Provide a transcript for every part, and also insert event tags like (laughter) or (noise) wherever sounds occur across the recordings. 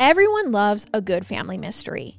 Everyone loves a good family mystery,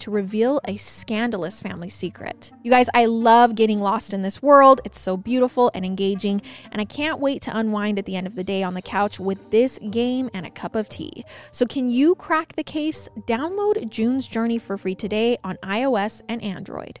to reveal a scandalous family secret. You guys, I love getting lost in this world. It's so beautiful and engaging, and I can't wait to unwind at the end of the day on the couch with this game and a cup of tea. So, can you crack the case? Download June's Journey for free today on iOS and Android.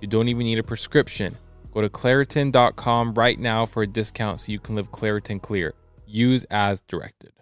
You don't even need a prescription. Go to Claritin.com right now for a discount so you can live Claritin clear. Use as directed.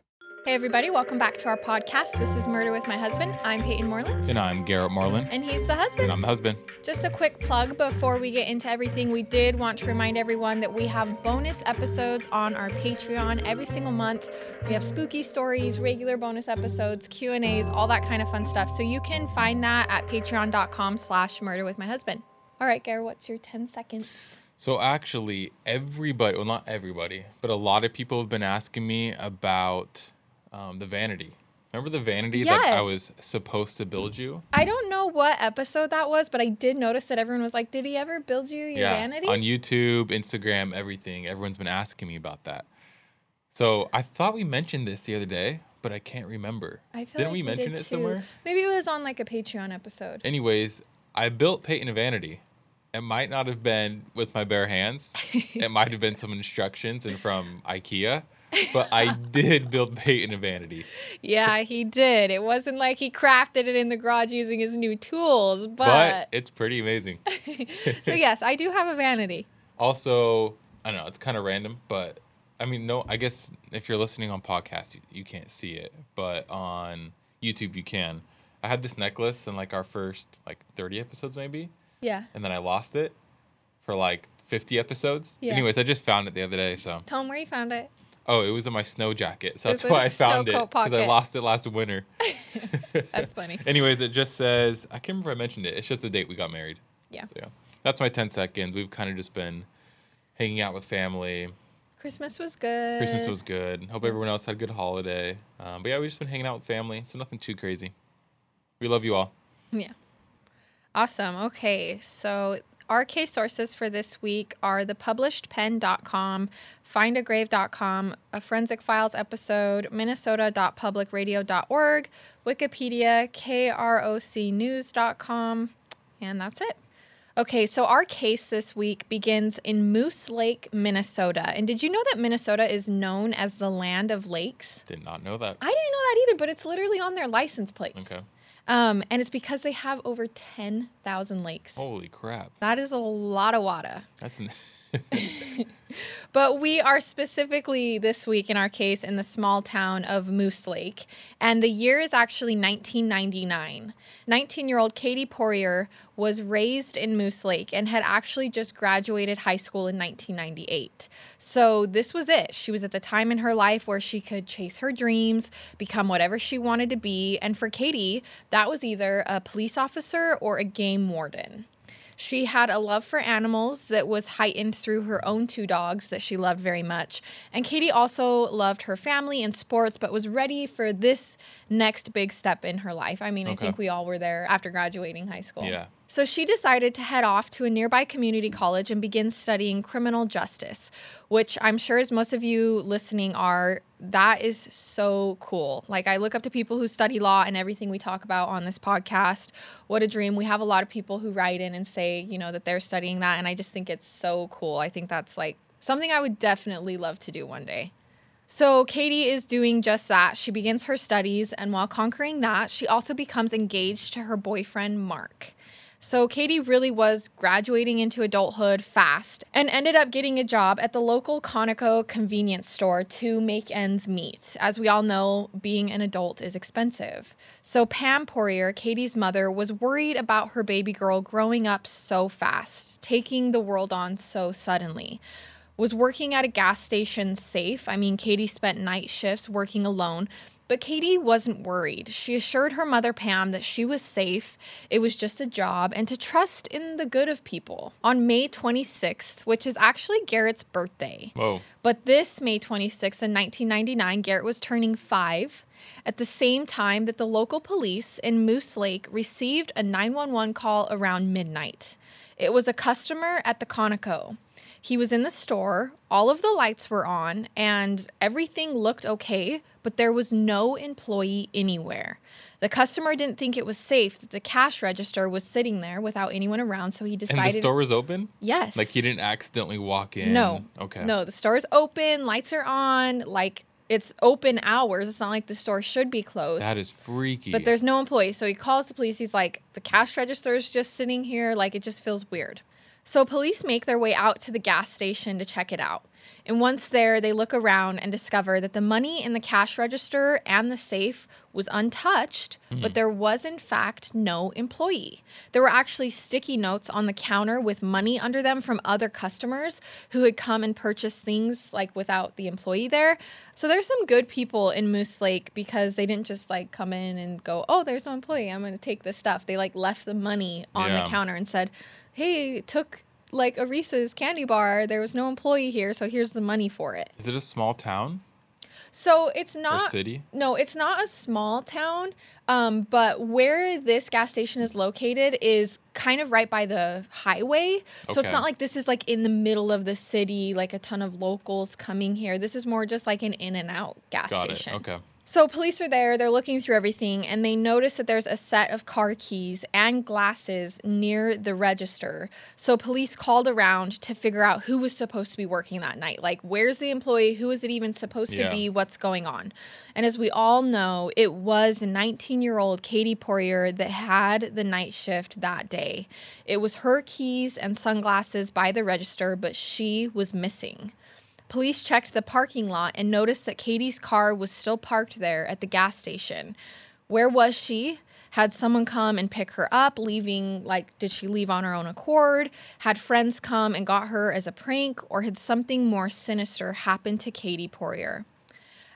Hey, everybody, welcome back to our podcast. This is Murder with My Husband. I'm Peyton Moreland. And I'm Garrett Moreland. And he's the husband. And I'm the husband. Just a quick plug before we get into everything. We did want to remind everyone that we have bonus episodes on our Patreon every single month. We have spooky stories, regular bonus episodes, Q&As, all that kind of fun stuff. So you can find that at patreon.com slash murder with my husband. All right, Garrett, what's your 10 seconds? So actually, everybody, well, not everybody, but a lot of people have been asking me about um, the vanity. Remember the vanity Yes. that I was supposed to build you? I don't know what episode that was, but I did notice that everyone was like, did he ever build you your vanity? On YouTube, Instagram, everything. Everyone's been asking me about that. So I thought we mentioned this the other day, but I can't remember. I feel Didn't like we mention did it too. somewhere? Maybe it was on like a Patreon episode. Anyways, I built Peyton a vanity. It might not have been with my bare hands. (laughs) it might have been some instructions and from IKEA, but I (laughs) did build Peyton a vanity. Yeah, he did. It wasn't like he crafted it in the garage using his new tools, But but, it's pretty amazing. (laughs) so yes, I do have a vanity. Also, I don't know, it's kind of random, but I mean, no, I guess if you're listening on podcast, you, you can't see it, but on YouTube you can. I had this necklace in like our first like 30 episodes maybe, Yeah. and then I lost it for like 50 episodes. Yeah. Anyways, I just found it the other day, so. Tell him where you found it. Oh, it was in my snow jacket, so that's (laughs) why I found it because I lost it last winter. (laughs) That's funny. (laughs) Anyways, it just says I can't remember if I mentioned it. It's just the date we got married. Yeah. So yeah, that's my 10 seconds. We've kind of just been hanging out with family. Christmas was good. Christmas was good. Hope everyone else had a good holiday. Um, but yeah, we've just been hanging out with family, so nothing too crazy. We love you all. Yeah. Awesome. Okay. So our case sources for this week are thepublishedpen.com, findagrave.com, a forensic files episode, minnesota.publicradio.org, Wikipedia, krocnews.com, and that's it. Okay, so our case this week begins in Moose Lake, Minnesota. And did you know that Minnesota is known as the land of lakes? Did not know that. I didn't know that either, but it's literally on their license plate. Okay. Um, and it's because they have over 10,000 lakes. Holy crap. That is a lot of water. That's n- (laughs) (laughs) But we are specifically this week in our case in the small town of Moose Lake. And the year is actually 1999. 19 year old Katie Poirier was raised in Moose Lake and had actually just graduated high school in 1998. So this was it. She was at the time in her life where she could chase her dreams, become whatever she wanted to be. And for Katie, that was either a police officer or a game warden. She had a love for animals that was heightened through her own two dogs that she loved very much. And Katie also loved her family and sports, but was ready for this next big step in her life. I mean, I think we all were there after graduating high school. Yeah. So she decided to head off to a nearby community college and begin studying criminal justice, which I'm sure, as most of you listening are, that is so cool. Like, I look up to people who study law and everything we talk about on this podcast. What a dream. We have a lot of people who write in and say, you know, that they're studying that. And I just think it's so cool. I think that's like something I would definitely love to do one day. So, Katie is doing just that. She begins her studies, and while conquering that, she also becomes engaged to her boyfriend, Mark. So, Katie really was graduating into adulthood fast and ended up getting a job at the local Conoco convenience store to make ends meet. As we all know, being an adult is expensive. So, Pam Poirier, Katie's mother, was worried about her baby girl growing up so fast, taking the world on so suddenly was working at a gas station safe. I mean, Katie spent night shifts working alone, but Katie wasn't worried. She assured her mother, Pam, that she was safe, it was just a job, and to trust in the good of people. On May 26th, which is actually Garrett's birthday, Whoa. but this May 26th in 1999, Garrett was turning five. At the same time that the local police in Moose Lake received a 911 call around midnight. It was a customer at the Conoco. He was in the store, all of the lights were on, and everything looked okay, but there was no employee anywhere. The customer didn't think it was safe that the cash register was sitting there without anyone around, so he decided. And the store was open? Yes. Like he didn't accidentally walk in? No. Okay. No, the store is open, lights are on, like it's open hours. It's not like the store should be closed. That is freaky. but there's no employee. So he calls the police. He's like, the cash register is just sitting here. Like it just feels weird. So police make their way out to the gas station to check it out. And once there, they look around and discover that the money in the cash register and the safe was untouched, but hmm. there was in fact no employee. There were actually sticky notes on the counter with money under them from other customers who had come and purchased things like without the employee there. So there's some good people in Moose Lake because they didn't just like come in and go, "Oh, there's no employee. I'm going to take this stuff." They like left the money on Yeah. the counter and said, "Hey, took like a Reese's candy bar. There was no employee here, so here's the money for it. Is it a small town So it's or not city? no, it's not a small town, um, but where this gas station is located is kind of right by the highway. So it's not like this is like in the middle of the city, like a ton of locals coming here. This is more just like an in and out gas Got station. it. Okay. So police are there, they're looking through everything, and they notice that there's a set of car keys and glasses near the register. So police called around to figure out who was supposed to be working that night. Like, where's the employee? Who is it even supposed Yeah. to be? What's going on? And as we all know, it was 19 year old Katie Poirier that had the night shift that day. It was her keys and sunglasses by the register, but she was missing. Police checked the parking lot and noticed that Katie's car was still parked there at the gas station. Where was she? Had someone come and pick her up, leaving, like, did she leave on her own accord? Had friends come and got her as a prank? Or had something more sinister happened to Katie Poirier?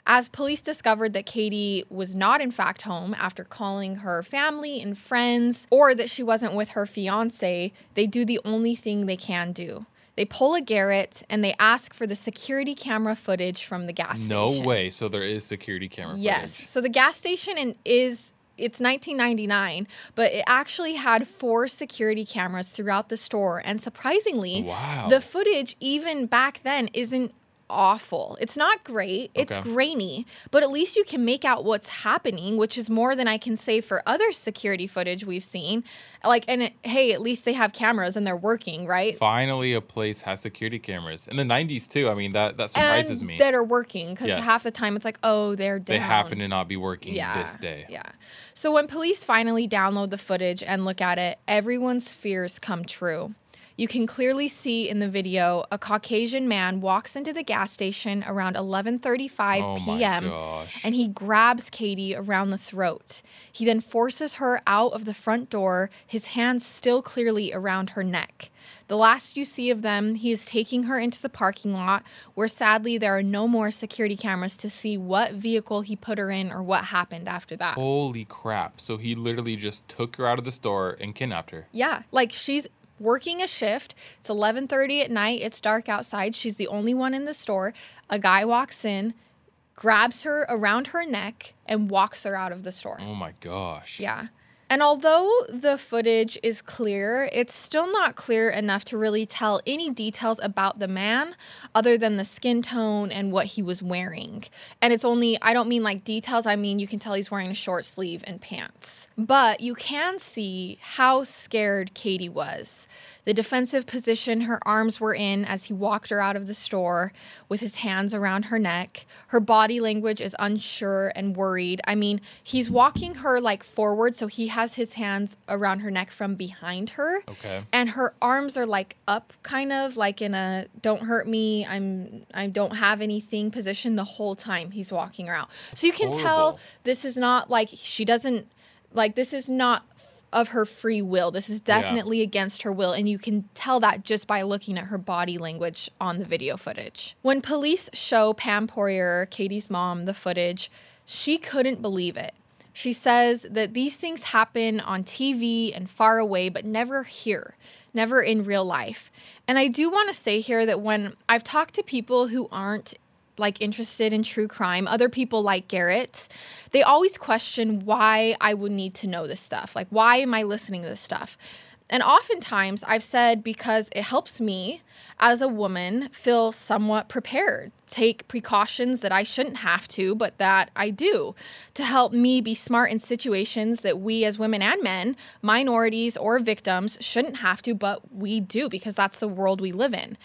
As police discovered that Katie was not, in fact, home after calling her family and friends, or that she wasn't with her fiance, they do the only thing they can do. They pull a Garrett and they ask for the security camera footage from the gas No station. No way. So there is security camera footage. Yes. footage. So the gas station in, is it's 1999, but it actually had four security cameras throughout the store, and surprisingly, Wow. the footage even back then isn't awful. It's not great. It's Okay. grainy, but at least you can make out what's happening, which is more than I can say for other security footage we've seen. Like, and it, hey, at least they have cameras and they're working, right? Finally, a place has security cameras. In the 90s, too. I mean, that, that surprises and me. that are working because Yes. half the time it's like, oh, they're down. They happen to not be working this day. Yeah. So when police finally download the footage and look at it, everyone's fears come true. You can clearly see in the video a Caucasian man walks into the gas station around 11:35 Oh p.m. and he grabs Katie around the throat. He then forces her out of the front door, his hands still clearly around her neck. The last you see of them, he is taking her into the parking lot, where sadly there are no more security cameras to see what vehicle he put her in or what happened after that. Holy crap. So he literally just took her out of the store and kidnapped her. Yeah, like she's working a shift. It's 11:30 at night. It's dark outside. She's the only one in the store. A guy walks in, grabs her around her neck and walks her out of the store. Oh my gosh. Yeah. And although the footage is clear, it's still not clear enough to really tell any details about the man other than the skin tone and what he was wearing. And it's only, I don't mean like details, I mean you can tell he's wearing a short sleeve and pants. But you can see how scared Katie was the defensive position her arms were in as he walked her out of the store with his hands around her neck. Her body language is unsure and worried. I mean, he's walking her like forward, so he has his hands around her neck from behind her. Okay. And her arms are like up kind of like in a don't hurt me, I'm I don't have anything position the whole time he's walking her out. So you can tell this is not like she doesn't like this is not of her free will. This is definitely against her will, and you can tell that just by looking at her body language on the video footage. When police show Pam Poirier, Katie's mom, the footage, she couldn't believe it. She says that these things happen on TV and far away, but never here, never in real life. And I do want to say here that when I've talked to people who aren't like interested in true crime, other people like Garrett, they always question why I would need to know this stuff. Like, why am I listening to this stuff? And oftentimes I've said because it helps me as a woman feel somewhat prepared, take precautions that I shouldn't have to, but that I do to help me be smart in situations that we as women and men, minorities or victims, shouldn't have to, but we do because that's the world we live in.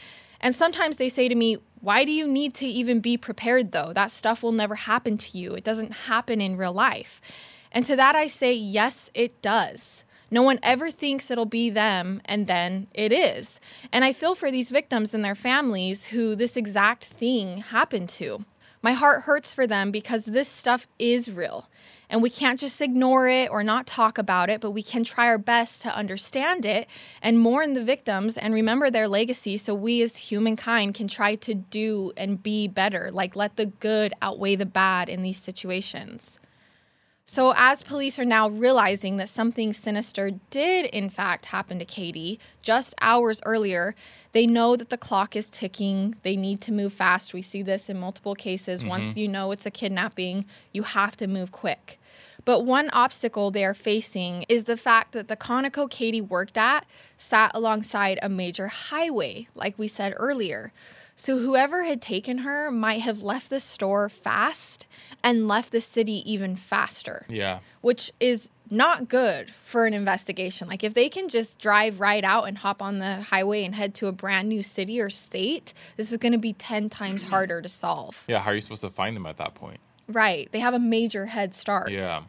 And sometimes they say to me, Why do you need to even be prepared though? That stuff will never happen to you. It doesn't happen in real life. And to that I say, Yes, it does. No one ever thinks it'll be them, and then it is. And I feel for these victims and their families who this exact thing happened to. My heart hurts for them because this stuff is real. And we can't just ignore it or not talk about it, but we can try our best to understand it and mourn the victims and remember their legacy so we as humankind can try to do and be better. Like, let the good outweigh the bad in these situations. So, as police are now realizing that something sinister did, in fact, happen to Katie just hours earlier, they know that the clock is ticking. They need to move fast. We see this in multiple cases. Mm-hmm. Once you know it's a kidnapping, you have to move quick. But one obstacle they are facing is the fact that the Conoco Katie worked at sat alongside a major highway, like we said earlier. So whoever had taken her might have left the store fast and left the city even faster Yeah. which is not good for an investigation. Like if they can just drive right out and hop on the highway and head to a brand new city or state, this is going to be 10 times harder to solve. Yeah. How are you supposed to find them at that point? Right. They have a major head start. Yeah.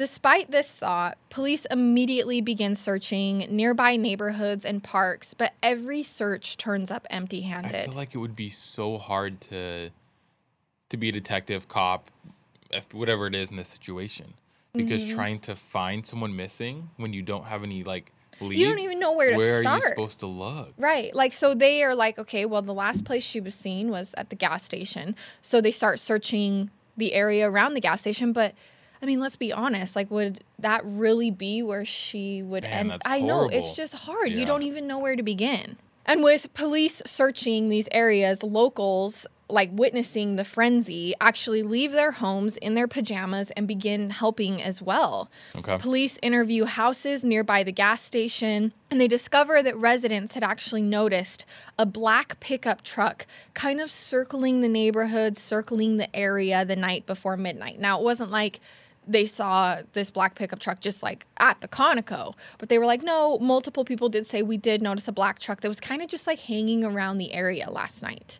Despite this thought, police immediately begin searching nearby neighborhoods and parks, but every search turns up empty-handed. I feel like it would be so hard to to be a detective, cop, whatever it is in this situation, because Mm-hmm. trying to find someone missing when you don't have any like leads. you don't even know where to where start. are you supposed to look? Right. Like, so they are like, okay, well, the last place she was seen was at the gas station. So they start searching the area around the gas station. But I mean, let's be honest. Like, would that really be where she would Man, end? I know it's just hard. You don't even know where to begin. And with police searching these areas, locals like witnessing the frenzy actually leave their homes in their pajamas and begin helping as well. Okay. Police interview houses nearby the gas station, and they discover that residents had actually noticed a black pickup truck kind of circling the neighborhood, circling the area the night before midnight. Now, it wasn't like they saw this black pickup truck just like at the Conoco, but they were like, no, multiple people did say we did notice a black truck that was kind of just like hanging around the area last night.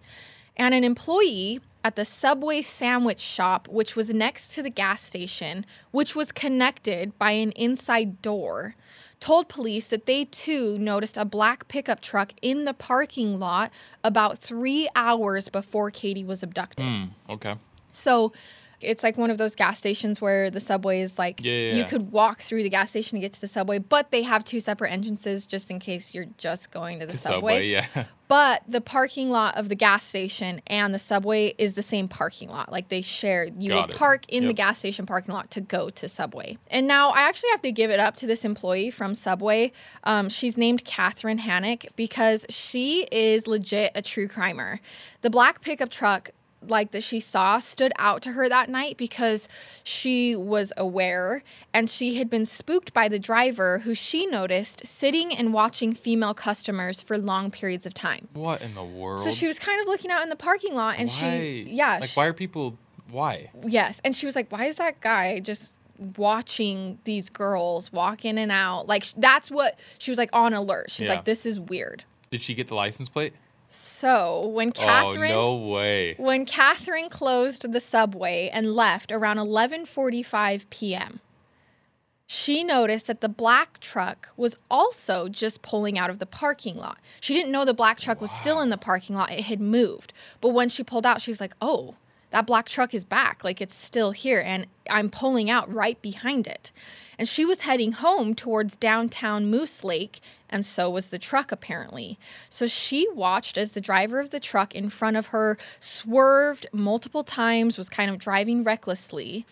And an employee at the Subway sandwich shop, which was next to the gas station, which was connected by an inside door, told police that they too noticed a black pickup truck in the parking lot about three hours before Katie was abducted. Hmm. Okay. So, It's like one of those gas stations where the subway is like Yeah, yeah, you yeah. could walk through the gas station to get to the subway, but they have two separate entrances just in case you're just going to the, The subway. subway, yeah. (laughs) But the parking lot of the gas station and the subway is the same parking lot. Like they share. You Got would it. park in the gas station parking lot to go to Subway. And now I actually have to give it up to this employee from Subway. Um, she's named Catherine Hannock because she is legit a true crimer. The black pickup truck like that she saw stood out to her that night because she was aware and she had been spooked by the driver who she noticed sitting and watching female customers for long periods of time. What in the world? So she was kind of looking out in the parking lot and why? she yeah, Like, sh- why are people? Why? Yes. And she was like, why is that guy just watching these girls walk in and out? Like, that's what she was like on alert. She's Yeah. like, this is weird. Did she get the license plate? So when oh, Catherine. Oh no way! When Catherine closed the subway and left around 11:45 p.m., she noticed that the black truck was also just pulling out of the parking lot. She didn't know the black truck was still in the parking lot. It had moved. But when she pulled out, she's like, "Oh, that black truck is back. Like it's still here and I'm pulling out right behind it." And she was heading home towards downtown Moose Lake, and so was the truck apparently. So she watched as the driver of the truck in front of her swerved multiple times, was kind of driving recklessly.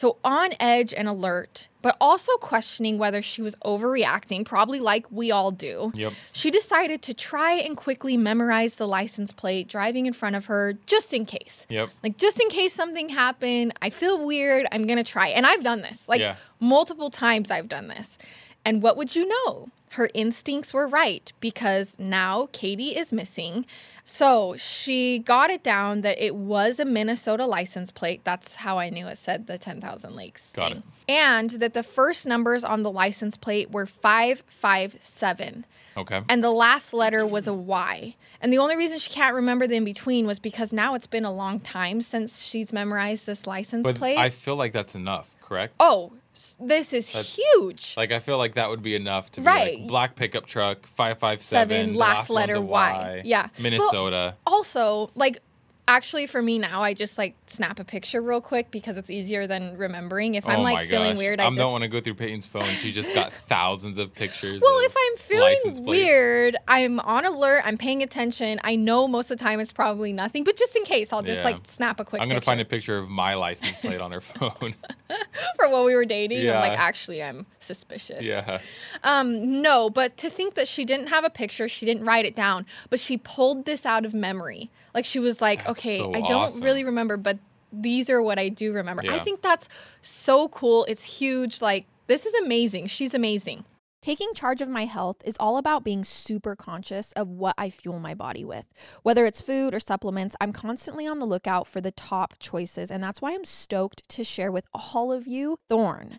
So on edge and alert, but also questioning whether she was overreacting, probably like we all do. Yep. She decided to try and quickly memorize the license plate driving in front of her just in case. Yep. Like just in case something happened, I feel weird, I'm going to try. And I've done this. Like Yeah. multiple times I've done this. And what would you know? Her instincts were right because now Katie is missing. So she got it down that it was a Minnesota license plate. That's how I knew it said the 10,000 Lakes. Got thing. it. And that the first numbers on the license plate were 557 Okay. and the last letter was a Y. And the only reason she can't remember the in between was because now it's been a long time since she's memorized this license but plate. I feel like that's enough. Correct. oh, this is That's- huge. Like I feel like that would be enough to be Right. like black pickup truck five five Seven, seven last letter y. Yeah. Well, Minnesota. also, like, actually, for me now, I just like snap a picture real quick because it's easier than remembering. If I'm oh like feeling gosh. weird, I I don't want to go through Peyton's phone. She just got (laughs) thousands of pictures. Well, of if I'm feeling plates. weird, I'm on alert. I'm paying attention. I know most of the time it's probably nothing, but just in case, I'll just Yeah. like snap a quick. I'm gonna picture. find a picture of my license plate on her (laughs) phone. (laughs) for what we were dating. I'm like, actually, I'm suspicious. yeah. Um, no, but to think that she didn't have a picture, she didn't write it down, but she pulled this out of memory. Like she was like, That's okay, so I don't awesome. really remember, but these are what I do remember. I think that's so cool. It's huge. Like this is amazing. She's amazing. Taking charge of my health is all about being super conscious of what I fuel my body with. Whether it's food or supplements, I'm constantly on the lookout for the top choices, and that's why I'm stoked to share with all of you Thorne.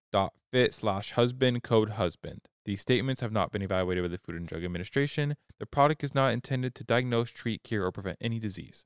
Thorne.fit slash husband, code husband. These statements have not been evaluated by the Food and Drug Administration. The product is not intended to diagnose, treat, cure, or prevent any disease.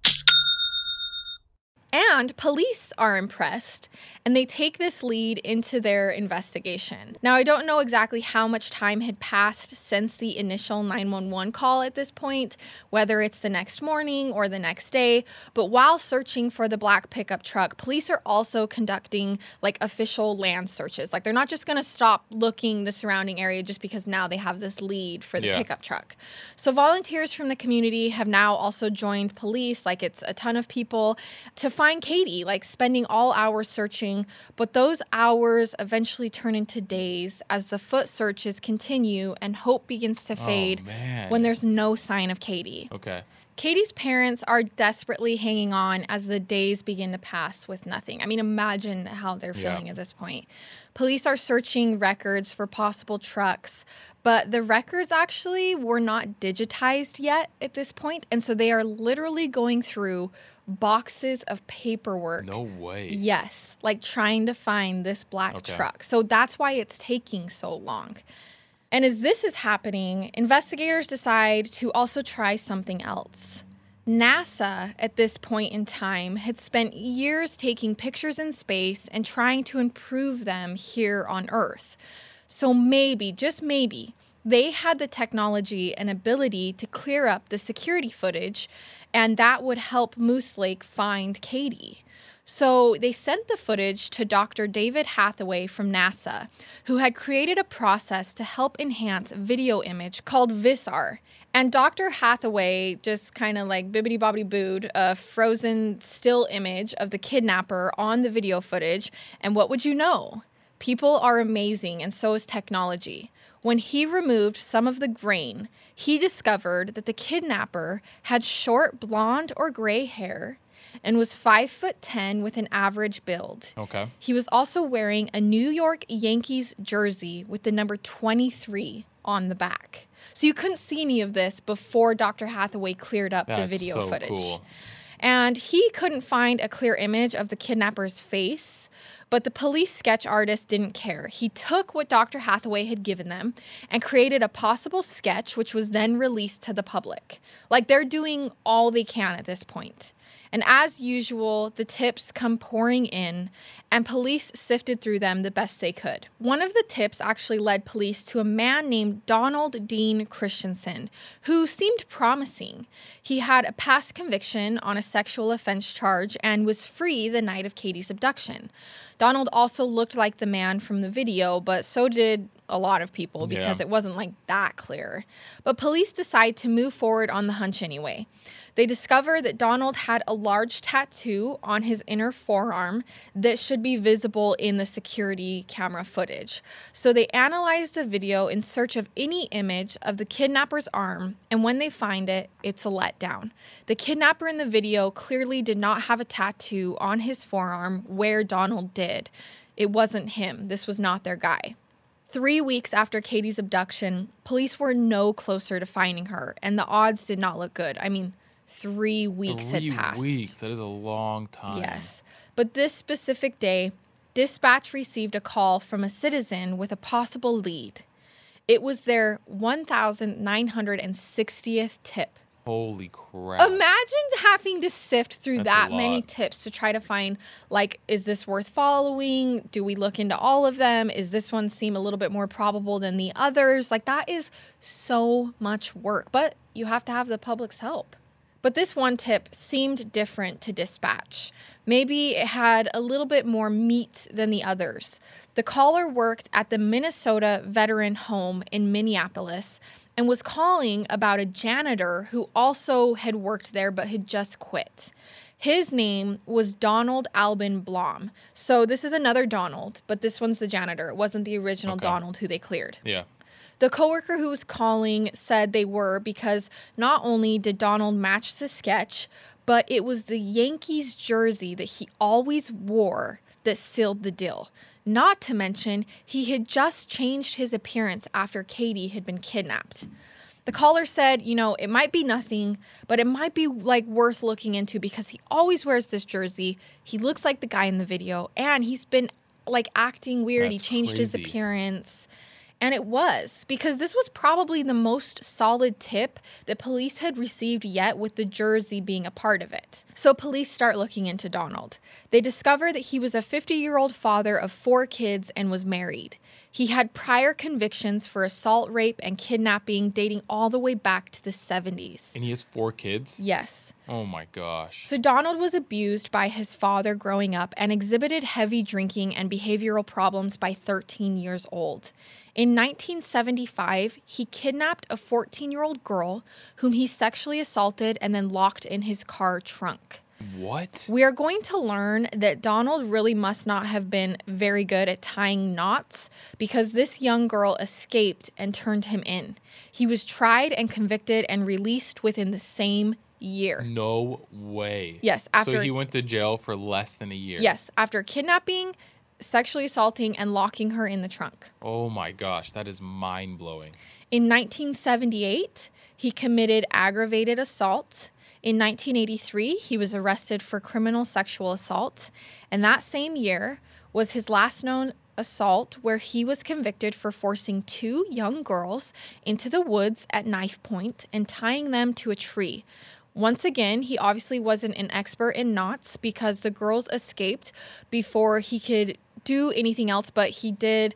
And police are impressed and they take this lead into their investigation. Now, I don't know exactly how much time had passed since the initial 911 call at this point, whether it's the next morning or the next day, but while searching for the black pickup truck, police are also conducting like official land searches. Like they're not just going to stop looking the surrounding area just because now they have this lead for the yeah. pickup truck. So, volunteers from the community have now also joined police, like it's a ton of people, to find Katie, like spending all hours searching, but those hours eventually turn into days as the foot searches continue and hope begins to oh, fade oh, when there's no sign of Katie. Okay. Katie's parents are desperately hanging on as the days begin to pass with nothing. I mean, imagine how they're feeling yeah. at this point. Police are searching records for possible trucks, but the records actually were not digitized yet at this point, and so they are literally going through boxes of paperwork. No way. Yes, like trying to find this black okay. truck. So that's why it's taking so long. And as this is happening, investigators decide to also try something else. NASA, at this point in time, had spent years taking pictures in space and trying to improve them here on Earth. So maybe, just maybe, they had the technology and ability to clear up the security footage, and that would help Moose Lake find Katie. So they sent the footage to Dr. David Hathaway from NASA, who had created a process to help enhance video image called VISAR. And Dr. Hathaway just kind of like bibbity bobbity booed a frozen still image of the kidnapper on the video footage. And what would you know? People are amazing, and so is technology. When he removed some of the grain, he discovered that the kidnapper had short blonde or gray hair and was five foot ten with an average build. Okay. He was also wearing a New York Yankees jersey with the number 23 on the back. So you couldn't see any of this before Dr. Hathaway cleared up That's the video so footage. Cool. And he couldn't find a clear image of the kidnapper's face but the police sketch artist didn't care. He took what Dr. Hathaway had given them and created a possible sketch, which was then released to the public. Like they're doing all they can at this point. And as usual, the tips come pouring in, and police sifted through them the best they could. One of the tips actually led police to a man named Donald Dean Christensen, who seemed promising. He had a past conviction on a sexual offense charge and was free the night of Katie's abduction. Donald also looked like the man from the video, but so did a lot of people because yeah. it wasn't like that clear. But police decide to move forward on the hunch anyway. They discover that Donald had a large tattoo on his inner forearm that should be visible in the security camera footage. So they analyze the video in search of any image of the kidnapper's arm, and when they find it, it's a letdown. The kidnapper in the video clearly did not have a tattoo on his forearm where Donald did. It wasn't him, this was not their guy. Three weeks after Katie's abduction, police were no closer to finding her, and the odds did not look good. I mean, three weeks three had passed. weeks. That is a long time. Yes. But this specific day, dispatch received a call from a citizen with a possible lead. It was their 1960th tip. Holy crap. Imagine having to sift through That's that many tips to try to find like is this worth following? Do we look into all of them? Is this one seem a little bit more probable than the others? Like that is so much work, but you have to have the public's help. But this one tip seemed different to dispatch. Maybe it had a little bit more meat than the others. The caller worked at the Minnesota Veteran Home in Minneapolis and was calling about a janitor who also had worked there but had just quit. His name was Donald Albin Blom. So this is another Donald, but this one's the janitor. It wasn't the original Okay. Donald who they cleared. Yeah. The coworker who was calling said they were because not only did Donald match the sketch, but it was the Yankees jersey that he always wore that sealed the deal. Not to mention, he had just changed his appearance after Katie had been kidnapped. The caller said, you know, it might be nothing, but it might be like worth looking into because he always wears this jersey. He looks like the guy in the video and he's been like acting weird. he That's changed his appearance. And it was because this was probably the most solid tip that police had received yet, with the jersey being a part of it. So police start looking into Donald. They discover that he was a 50 year old father of four kids and was married. He had prior convictions for assault, rape, and kidnapping dating all the way back to the 70s. And he has four kids? Yes. Oh my gosh. So Donald was abused by his father growing up and exhibited heavy drinking and behavioral problems by 13 years old. In 1975, he kidnapped a 14 year old girl whom he sexually assaulted and then locked in his car trunk. What? We are going to learn that Donald really must not have been very good at tying knots because this young girl escaped and turned him in. He was tried and convicted and released within the same year. No way. Yes, after so he went to jail for less than a year. Yes, after kidnapping, sexually assaulting, and locking her in the trunk. Oh my gosh, that is mind blowing. In 1978, he committed aggravated assault. In 1983, he was arrested for criminal sexual assault. And that same year was his last known assault, where he was convicted for forcing two young girls into the woods at knife point and tying them to a tree. Once again, he obviously wasn't an expert in knots because the girls escaped before he could do anything else, but he did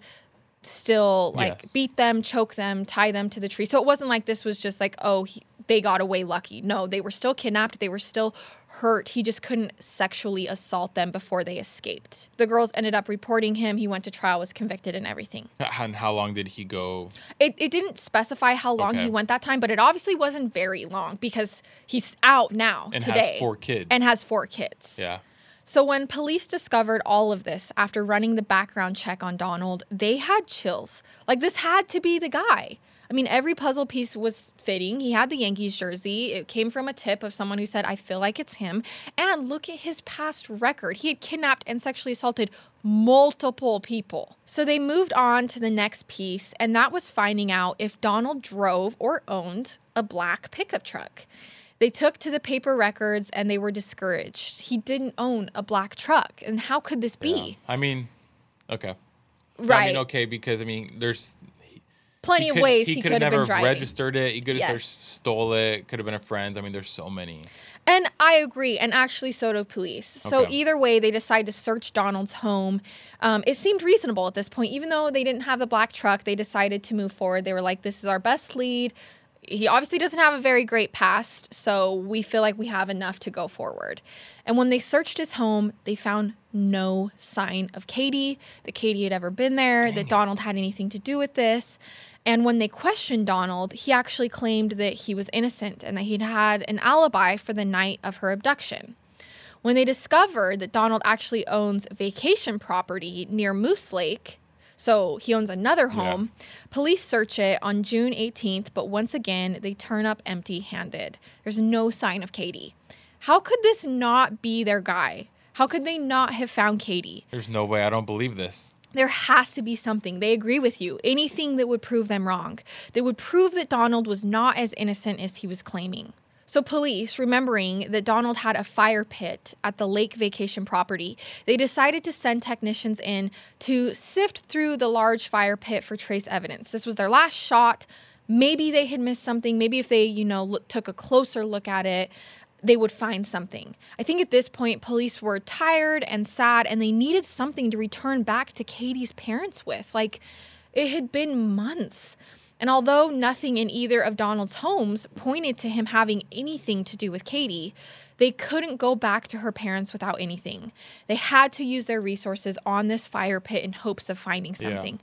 still like Yes. beat them, choke them, tie them to the tree. So it wasn't like this was just like, oh, he, they got away lucky. No, they were still kidnapped. They were still hurt. He just couldn't sexually assault them before they escaped. The girls ended up reporting him. He went to trial, was convicted, and everything. And how long did he go? It, it didn't specify how long Okay. he went that time, but it obviously wasn't very long because he's out now And today has four kids. and has four kids. yeah. So when police discovered all of this after running the background check on Donald, they had chills. Like this had to be the guy. I mean, every puzzle piece was fitting. He had the Yankees jersey. It came from a tip of someone who said, I feel like it's him. And look at his past record. He had kidnapped and sexually assaulted multiple people. So they moved on to the next piece, and that was finding out if Donald drove or owned a black pickup truck. They took to the paper records and they were discouraged. He didn't own a black truck. And how could this Yeah. be? I mean, okay. Right. I mean, okay, because I mean, there's Plenty he of could- ways he, could have never registered it. He could have Yes. stole it. Could have been a friend's. I mean, there's so many. And I agree. And actually, so do police. So either way, they decide to search Donald's home. Um, it seemed reasonable at this point. Even though they didn't have the black truck, they decided to move forward. They were like, this is our best lead. He obviously doesn't have a very great past, so we feel like we have enough to go forward. And when they searched his home, they found no sign of Katie, that Katie had ever been there, that Donald had anything to do with this. And when they questioned Donald, he actually claimed that he was innocent and that he'd had an alibi for the night of her abduction. When they discovered that Donald actually owns vacation property near Moose Lake, so he owns another home, police search it on June 18th, but once again, they turn up empty handed. There's no sign of Katie. How could this not be their guy? How could they not have found Katie? There's no way. I don't believe this. There has to be something. They agree with you. Anything that would prove them wrong, that would prove that Donald was not as innocent as he was claiming. So, police, remembering that Donald had a fire pit at the lake vacation property, they decided to send technicians in to sift through the large fire pit for trace evidence. This was their last shot. Maybe they had missed something. Maybe if they, you know, look, took a closer look at it, they would find something. I think at this point, police were tired and sad, and they needed something to return back to Katie's parents with. Like, it had been months. And although nothing in either of Donald's homes pointed to him having anything to do with Katie, they couldn't go back to her parents without anything. They had to use their resources on this fire pit in hopes of finding Yeah. something.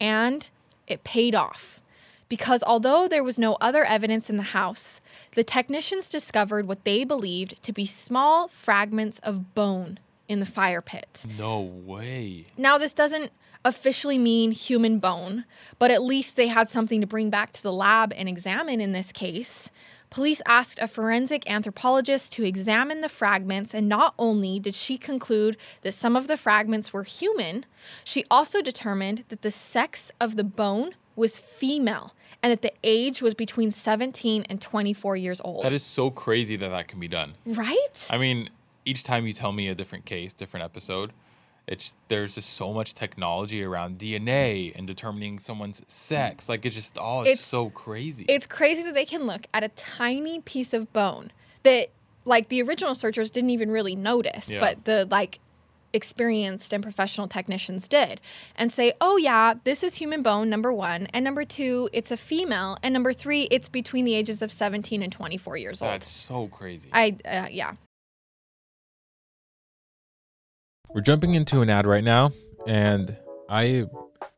And it paid off. Because although there was no other evidence in the house, the technicians discovered what they believed to be small fragments of bone in the fire pit. No way. Now, this doesn't officially mean human bone, but at least they had something to bring back to the lab and examine in this case. Police asked a forensic anthropologist to examine the fragments, and not only did she conclude that some of the fragments were human, she also determined that the sex of the bone was female and that the age was between 17 and 24 years old. That is so crazy that that can be done. right? I mean, each time you tell me a different case, different episode, it's there's just so much technology around DNA and determining someone's sex. Like it's just all It's- so crazy. It's crazy that they can look at a tiny piece of bone that like the original searchers didn't even really notice, Yeah. but the like experienced and professional technicians did and say, "Oh yeah, this is human bone number 1, and number 2, it's a female, and number 3, it's between the ages of 17 and 24 years old." That's so crazy. I uh, yeah. We're jumping into an ad right now, and I,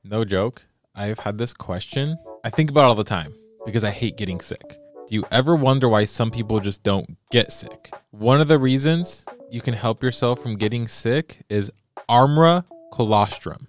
no joke, I've had this question. I think about all the time because I hate getting sick. Do you ever wonder why some people just don't get sick? One of the reasons you can help yourself from getting sick is Armra colostrum.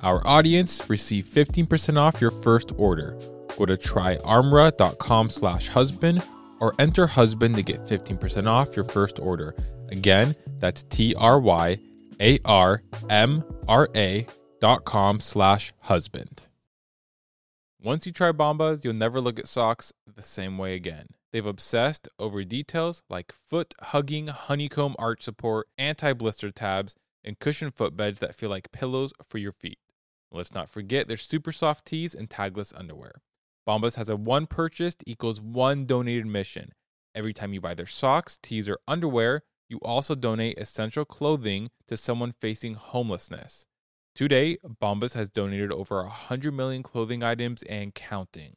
our audience. Receive 15% off your first order. Go to tryarmra.com slash husband or enter husband to get 15% off your first order. Again, that's T-R-Y-A-R-M-R-A dot com slash husband. Once you try Bombas, you'll never look at socks the same way again. They've obsessed over details like foot hugging honeycomb arch support, anti blister tabs, and cushioned footbeds that feel like pillows for your feet. Let's not forget their super soft tees and tagless underwear. Bombas has a one purchased equals one donated mission. Every time you buy their socks, tees, or underwear, you also donate essential clothing to someone facing homelessness. Today, Bombas has donated over 100 million clothing items and counting.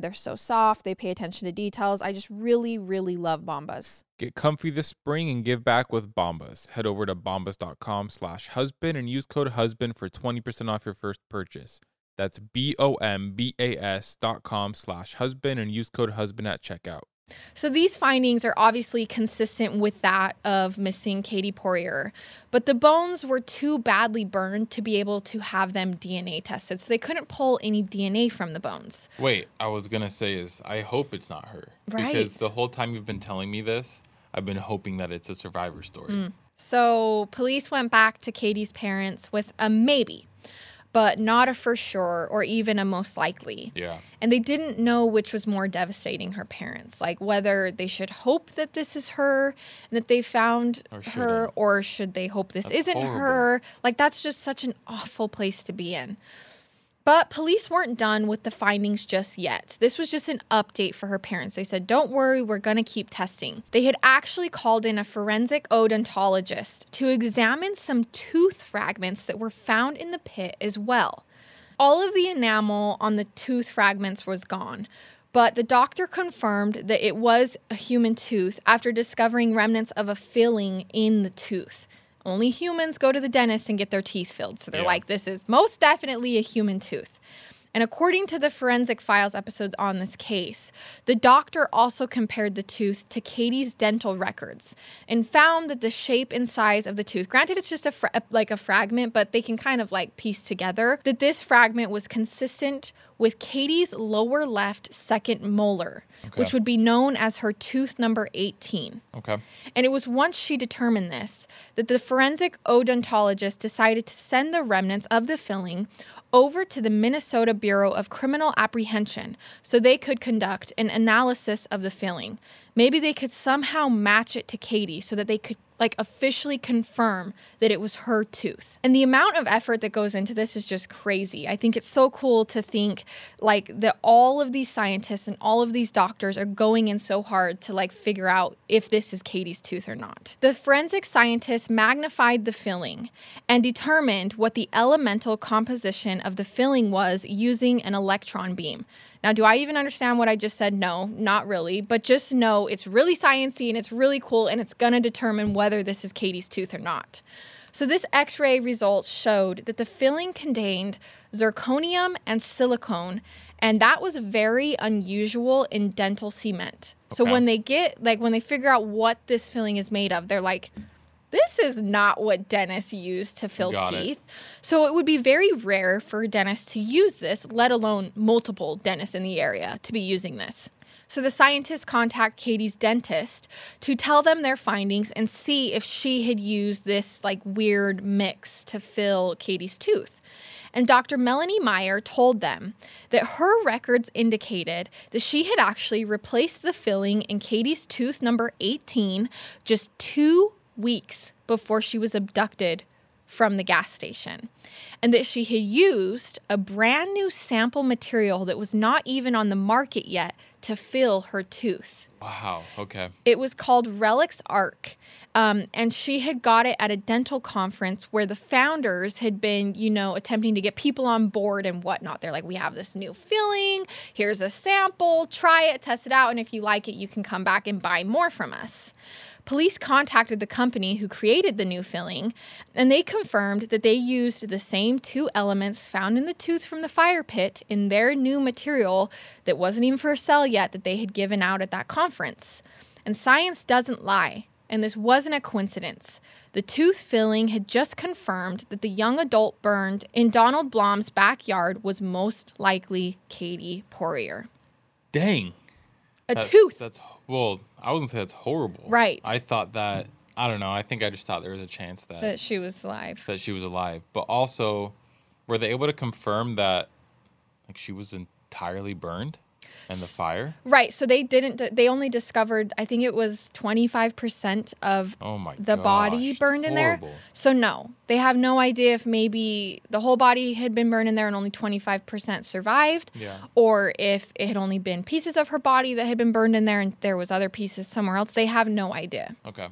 They're so soft, they pay attention to details. I just really, really love Bombas. Get comfy this spring and give back with Bombas. Head over to bombas.com slash husband and use code husband for 20% off your first purchase. That's B-O-M-B-A-S dot com slash husband and use code husband at checkout. So these findings are obviously consistent with that of missing Katie Poirier, but the bones were too badly burned to be able to have them DNA tested. So they couldn't pull any DNA from the bones. Wait, I was going to say is I hope it's not her. Right. Because the whole time you've been telling me this, I've been hoping that it's a survivor story. Mm. So police went back to Katie's parents with a maybe, but not a for sure or even a most likely. Yeah. And they didn't know which was more devastating her parents, like whether they should hope that this is her and that they found Or her, or should they hope this That's isn't horrible. her? Like, that's just such an awful place to be in. But police weren't done with the findings just yet. This was just an update for her parents. They said, Don't worry, we're going to keep testing. They had actually called in a forensic odontologist to examine some tooth fragments that were found in the pit as well. All of the enamel on the tooth fragments was gone, but the doctor confirmed that it was a human tooth after discovering remnants of a filling in the tooth. Only humans go to the dentist and get their teeth filled. So they're Yeah. like, this is most definitely a human tooth. And according to the forensic files episodes on this case, the doctor also compared the tooth to Katie's dental records and found that the shape and size of the tooth, granted it's just a fra- like a fragment, but they can kind of like piece together that this fragment was consistent with Katie's lower left second molar, Okay. which would be known as her tooth number 18. Okay. And it was once she determined this that the forensic odontologist decided to send the remnants of the filling over to the Minnesota Bureau of Criminal Apprehension so they could conduct an analysis of the filling. Maybe they could somehow match it to Katie so that they could like officially confirm that it was her tooth. And the amount of effort that goes into this is just crazy. I think it's so cool to think like that all of these scientists and all of these doctors are going in so hard to like figure out if this is Katie's tooth or not. The forensic scientists magnified the filling and determined what the elemental composition of the filling was using an electron beam. Now, do I even understand what I just said? No, not really. But just know it's really sciencey and it's really cool and it's going to determine whether this is Katie's tooth or not. So this X-ray results showed that the filling contained zirconium and silicone, and that was very unusual in dental cement. So when they get like when they figure out what this filling is made of, they're like this is not what dentists use to fill Got it. teeth. So it would be very rare for dentists to use this, let alone multiple dentists in the area to be using this. So the scientists contact Katie's dentist to tell them their findings and see if she had used this like weird mix to fill Katie's tooth. And Dr. Melanie Meyer told them that her records indicated that she had actually replaced the filling in Katie's tooth number 18 just two weeks before she was abducted from the gas station, and that she had used a brand new sample material that was not even on the market yet to fill her tooth. Wow. Okay. It was called RelyX ARC. Um, and she had got it at a dental conference where the founders had been, you know, attempting to get people on board and whatnot. They're like, we have this new filling. Here's a sample. Try it, test it out. And if you like it, you can come back and buy more from us. Police contacted the company who created the new filling, and they confirmed that they used the same two elements found in the tooth from the fire pit in their new material that wasn't even for sale yet that they had given out at that conference. And science doesn't lie, and this wasn't a coincidence. The tooth filling had just confirmed that the young adult burned in Donald Blom's backyard was most likely Katie Poirier. Dang. A That's- tooth. That's well. I wasn't say that's horrible. Right. I thought that. I don't know. I think I just thought there was a chance that that she was alive. that she was alive. But also, were they able to confirm that like she was entirely burned in the fire? Right. So they didn't. They only discovered. I think it was twenty five percent of Oh my the body burned in there. So no, they have no idea if maybe the whole body had been burned in there and only twenty five percent survived, Yeah. or if it had only been pieces of her body that had been burned in there and there was other pieces somewhere else. They have no idea. Okay.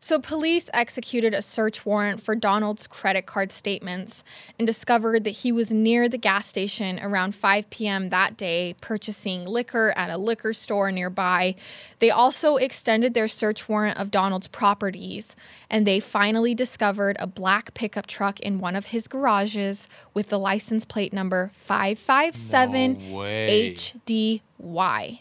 So, police executed a search warrant for Donald's credit card statements and discovered that he was near the gas station around 5 p.m. that day, purchasing liquor at a liquor store nearby. They also extended their search warrant of Donald's properties, and they finally discovered a black pickup truck in one of his garages with the license plate number 557 No. HDY.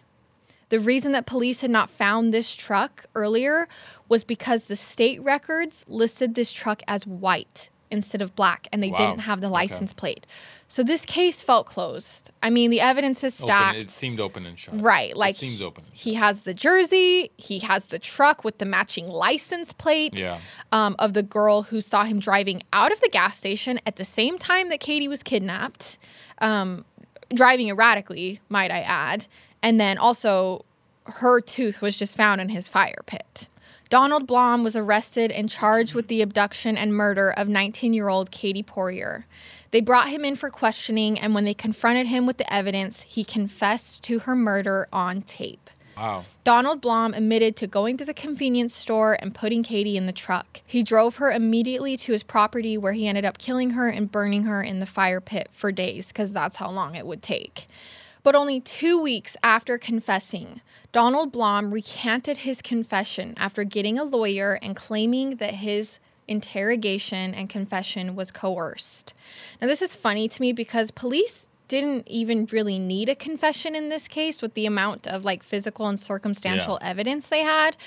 The reason that police had not found this truck earlier was because the state records listed this truck as white instead of black and they Wow. didn't have the Okay. license plate. So this case felt closed. I mean, the evidence is Open, stacked. it seemed open and shut. Right, like it seems open. and he has the jersey, he has the truck with the matching license plate Yeah. um, of the girl who saw him driving out of the gas station at the same time that Katie was kidnapped, um, driving erratically, might I add. And then also, her tooth was just found in his fire pit. Donald Blom was arrested and charged with the abduction and murder of 19 year old Katie Poirier. They brought him in for questioning, and when they confronted him with the evidence, he confessed to her murder on tape. Wow. Donald Blom admitted to going to the convenience store and putting Katie in the truck. He drove her immediately to his property where he ended up killing her and burning her in the fire pit for days because that's how long it would take. But only two weeks after confessing, Donald Blom recanted his confession after getting a lawyer and claiming that his interrogation and confession was coerced. Now, this is funny to me because police didn't even really need a confession in this case with the amount of like physical and circumstantial Yeah. evidence they had.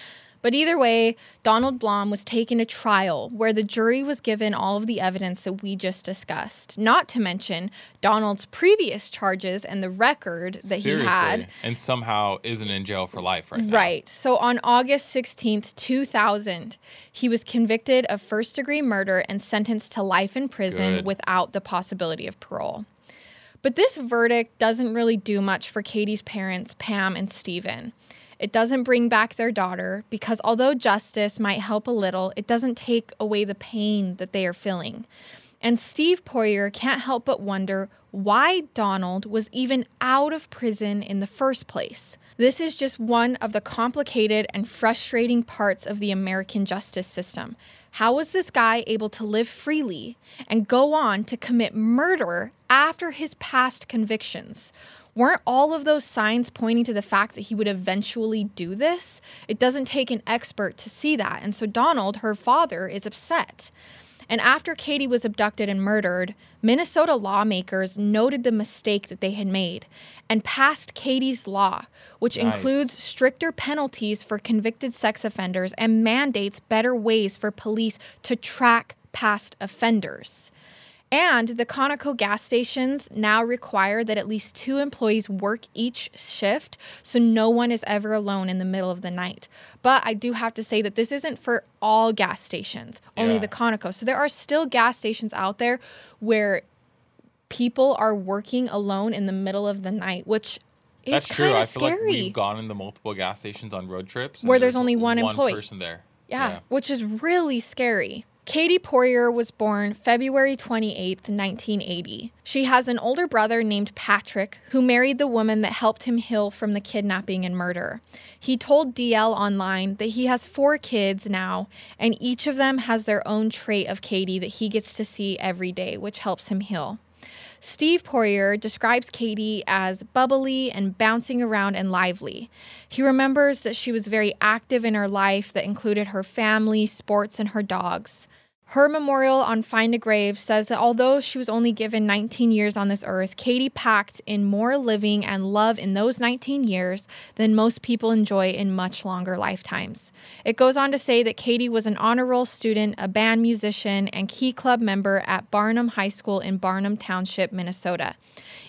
But either way, Donald Blom was taken to trial where the jury was given all of the evidence that we just discussed. Not to mention Donald's previous charges and the record that Seriously. he had. And somehow isn't in jail for life right now. Right. So on August 16th, 2000, he was convicted of first degree murder and sentenced to life in prison Good. without the possibility of parole. But this verdict doesn't really do much for Katie's parents, Pam and Stephen. It doesn't bring back their daughter because although justice might help a little, it doesn't take away the pain that they are feeling. And Steve Poirier can't help but wonder why Donald was even out of prison in the first place. This is just one of the complicated and frustrating parts of the American justice system. How was this guy able to live freely and go on to commit murder after his past convictions? Weren't all of those signs pointing to the fact that he would eventually do this? It doesn't take an expert to see that. And so Donald, her father, is upset. And after Katie was abducted and murdered, Minnesota lawmakers noted the mistake that they had made and passed Katie's Law, which Nice. includes stricter penalties for convicted sex offenders and mandates better ways for police to track past offenders. And the Conoco gas stations now require that at least two employees work each shift, so no one is ever alone in the middle of the night. But I do have to say that this isn't for all gas stations, only Yeah. the Conoco. So there are still gas stations out there where people are working alone in the middle of the night, which is That's true. kind I of feel like scary. we've gone into multiple gas stations on road trips Where there's only one one employee. person there. Yeah, which is really scary. Katie Poirier was born February 28, 1980. She has an older brother named Patrick who married the woman that helped him heal from the kidnapping and murder. He told DL online that he has four kids now, and each of them has their own trait of Katie that he gets to see every day, which helps him heal. Steve Poirier describes Katie as bubbly and bouncing around and lively. He remembers that she was very active in her life that included her family, sports, and her dogs. Her memorial on Find a Grave says that although she was only given 19 years on this earth, Katie packed in more living and love in those 19 years than most people enjoy in much longer lifetimes. It goes on to say that Katie was an honor roll student, a band musician, and key club member at Barnum High School in Barnum Township, Minnesota.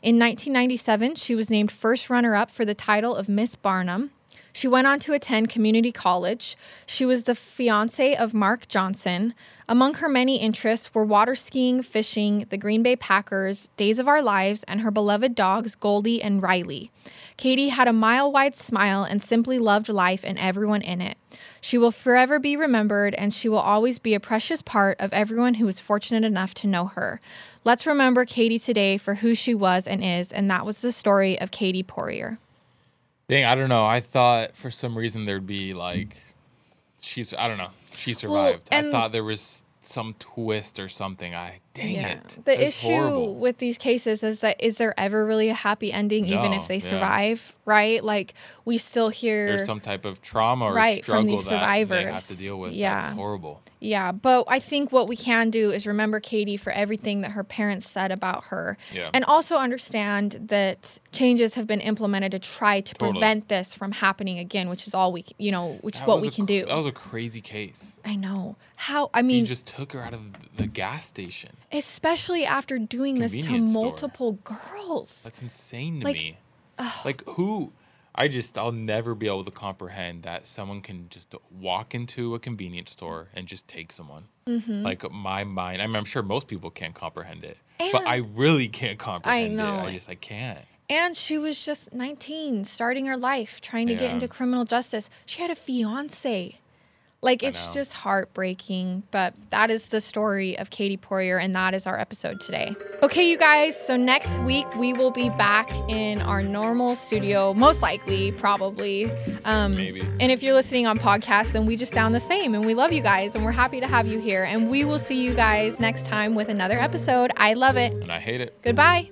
In 1997, she was named first runner up for the title of Miss Barnum. She went on to attend community college. She was the fiance of Mark Johnson. Among her many interests were water skiing, fishing, the Green Bay Packers, Days of Our Lives, and her beloved dogs, Goldie and Riley. Katie had a mile wide smile and simply loved life and everyone in it. She will forever be remembered, and she will always be a precious part of everyone who was fortunate enough to know her. Let's remember Katie today for who she was and is, and that was the story of Katie Poirier. Dang, I don't know. I thought for some reason there'd be like she's I don't know. She survived. I and- thought there was some twist or something. I dang it. The That's issue horrible. with these cases is that is there ever really a happy ending, even if they yeah. survive, right? Like we still hear there's some type of trauma or Right, from struggle these that they have to deal with. Yeah. That's horrible. Yeah, but I think what we can do is remember Katie for everything that her parents said about her. Yeah. And also understand that changes have been implemented to try to Totally. prevent this from happening again, which is all we, you know, which is That what we can cr- do. That was a crazy case. I know. How I mean, just took her out of the gas station. Especially after doing this to store. multiple girls. That's insane to Like, me. Like who? I just I'll never be able to comprehend that someone can just walk into a convenience store and just take someone. Mm-hmm. Like my mind, I mean, I'm sure most people can't comprehend it, but I really can't comprehend it. I know. it. I just I can't. And she was just 19, starting her life, trying to get into criminal justice. She had a fiance. Like it's just heartbreaking, but that is the story of Katie Poirier, and that is our episode today. Okay, you guys. So next week we will be back in our normal studio, most likely, probably. Um, Maybe. And if you're listening on podcast, then we just sound the same, and we love you guys, and we're happy to have you here. And we will see you guys next time with another episode. I love it. And I hate it. Goodbye.